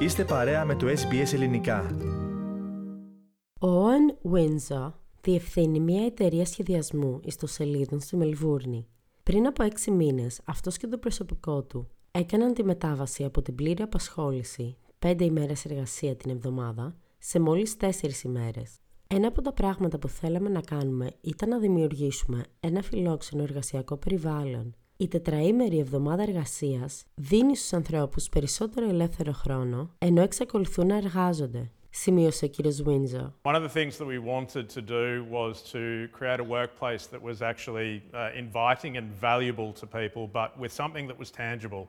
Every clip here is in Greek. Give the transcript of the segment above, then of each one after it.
Είστε παρέα με το SBS Ελληνικά. Ο Όεν Windsor διευθύνει μια εταιρεία σχεδιασμού ιστοσελίδων στη Μελβούρνη. Πριν από έξι μήνες, αυτός και το προσωπικό του έκαναν τη μετάβαση από την πλήρη απασχόληση, πέντε ημέρες εργασία την εβδομάδα, σε μόλις τέσσερις ημέρες. Ένα από τα πράγματα που θέλαμε να κάνουμε ήταν να δημιουργήσουμε ένα φιλόξενο εργασιακό περιβάλλον. Η τετραήμερη εβδομάδα εργασία δίνει στου ανθρώπου περισσότερο ελεύθερο χρόνο, ενώ εξακολουθούν να εργάζονται. Σημείωσε ο κύριο Βίνζο. One of the things that we wanted to do was to create a workplace that was actually uh, inviting and valuable to people, but with something that was tangible.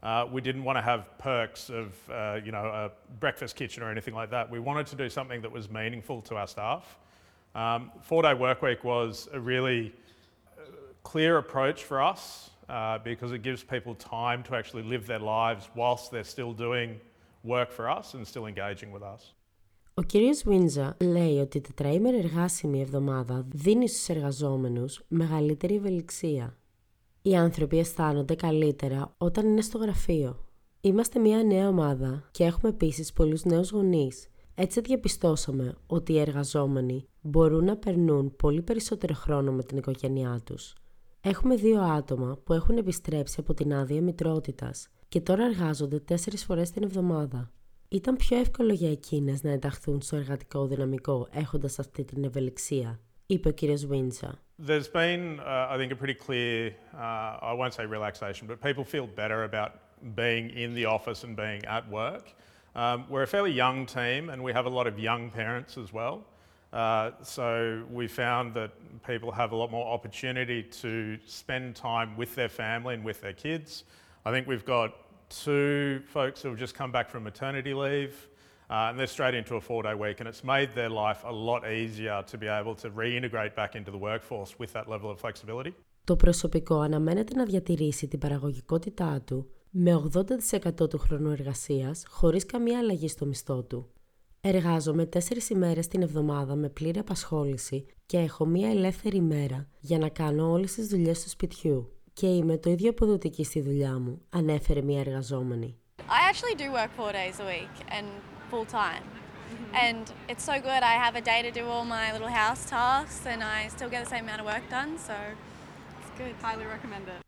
Uh, we didn't want to have perks of, uh, you know, a breakfast kitchen or anything like that. We wanted to do something that was meaningful to our staff. Um, four-day work week was a really uh, clear approach for us Uh, because it gives people time to actually live their lives whilst they're still doing work for us and still engaging with us. Ο κύριος Βίνζα λέει ότι η τετραήμερη εργάσιμη εβδομάδα δίνει στους εργαζόμενους μεγαλύτερη ευελιξία. Οι άνθρωποι αισθάνονται καλύτερα όταν είναι στο γραφείο. Είμαστε μια νέα ομάδα και έχουμε επίσης πολλούς νέους γονείς. Έτσι διαπιστώσαμε ότι οι εργαζόμενοι μπορούν να περνούν πολύ περισσότερο χρόνο με την οικογένειά τους. Έχουμε δύο άτομα που έχουν επιστρέψει από την άδεια μητρότητας και τώρα εργάζονται τέσσερις φορές την εβδομάδα. Ήταν πιο εύκολο για εκείνες να ενταχθούν στο εργατικό δυναμικό έχοντας αυτή την ευελιξία, είπε ο κύριος Βίντσα. There's been, uh, I think, a pretty clear, uh, I won't say relaxation, but people feel better about being in the office and being at work. Um, we're a fairly young team and we have a lot of young parents as well. Uh, so we found that people have a lot more opportunity to spend time with their family and with their kids. I think we've got two folks who have just come back from maternity leave. Uh, and they're straight into a four day week, and it's made their life a lot easier to be able to reintegrate back into the workforce with that level of flexibility. Το προσωπικό αναμένεται να διατηρήσει την παραγωγικότητά του με 80% του χρόνου εργασίας χωρίς καμία αλλαγή στο μισθό του. Εργάζομαι 4 ημέρες την εβδομάδα με πλήρη απασχόληση και έχω μία ελεύθερη ημέρα για να κάνω όλες τις δουλειές του σπιτιού. Και είμαι το ίδιο αποδοτική στη δουλειά μου, ανέφερε μία εργαζόμενη. I actually do work four days a week and full time. And it's so good. I have a day to do all my little house tasks and I still get the same amount of work done, so it's good. Highly recommend it.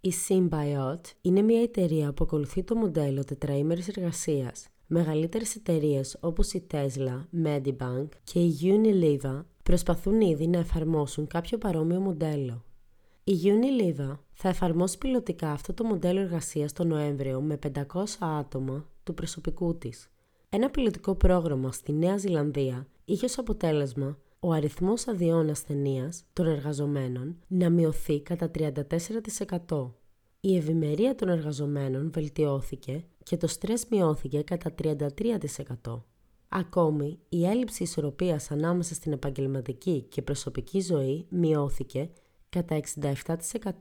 Η Symbiote είναι μια εταιρεία που ακολουθεί το μοντέλο τετραήμερης εργασίας. Μεγαλύτερες εταιρείες όπως η Tesla, Medibank και η Unilever προσπαθούν ήδη να εφαρμόσουν κάποιο παρόμοιο μοντέλο. Η Unilever θα εφαρμόσει πιλωτικά αυτό το μοντέλο εργασίας το Νοέμβριο με 500 άτομα του προσωπικού της. Ένα πιλωτικό πρόγραμμα στη Νέα Ζηλανδία είχε ως αποτέλεσμα ο αριθμός αδειών ασθενείας των εργαζομένων να μειωθεί κατά 34%. Η ευημερία των εργαζομένων βελτιώθηκε και το στρες μειώθηκε κατά 33%. Ακόμη, η έλλειψη ισορροπίας ανάμεσα στην επαγγελματική και προσωπική ζωή μειώθηκε κατά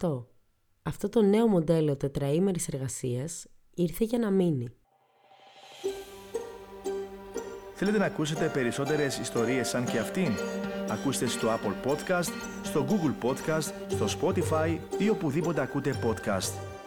67%. Αυτό το νέο μοντέλο τετραήμερης εργασίας ήρθε για να μείνει. Θέλετε να ακούσετε περισσότερες ιστορίες σαν και αυτήν; Ακούστε στο Apple Podcast, στο Google Podcast, στο Spotify ή οπουδήποτε ακούτε podcast.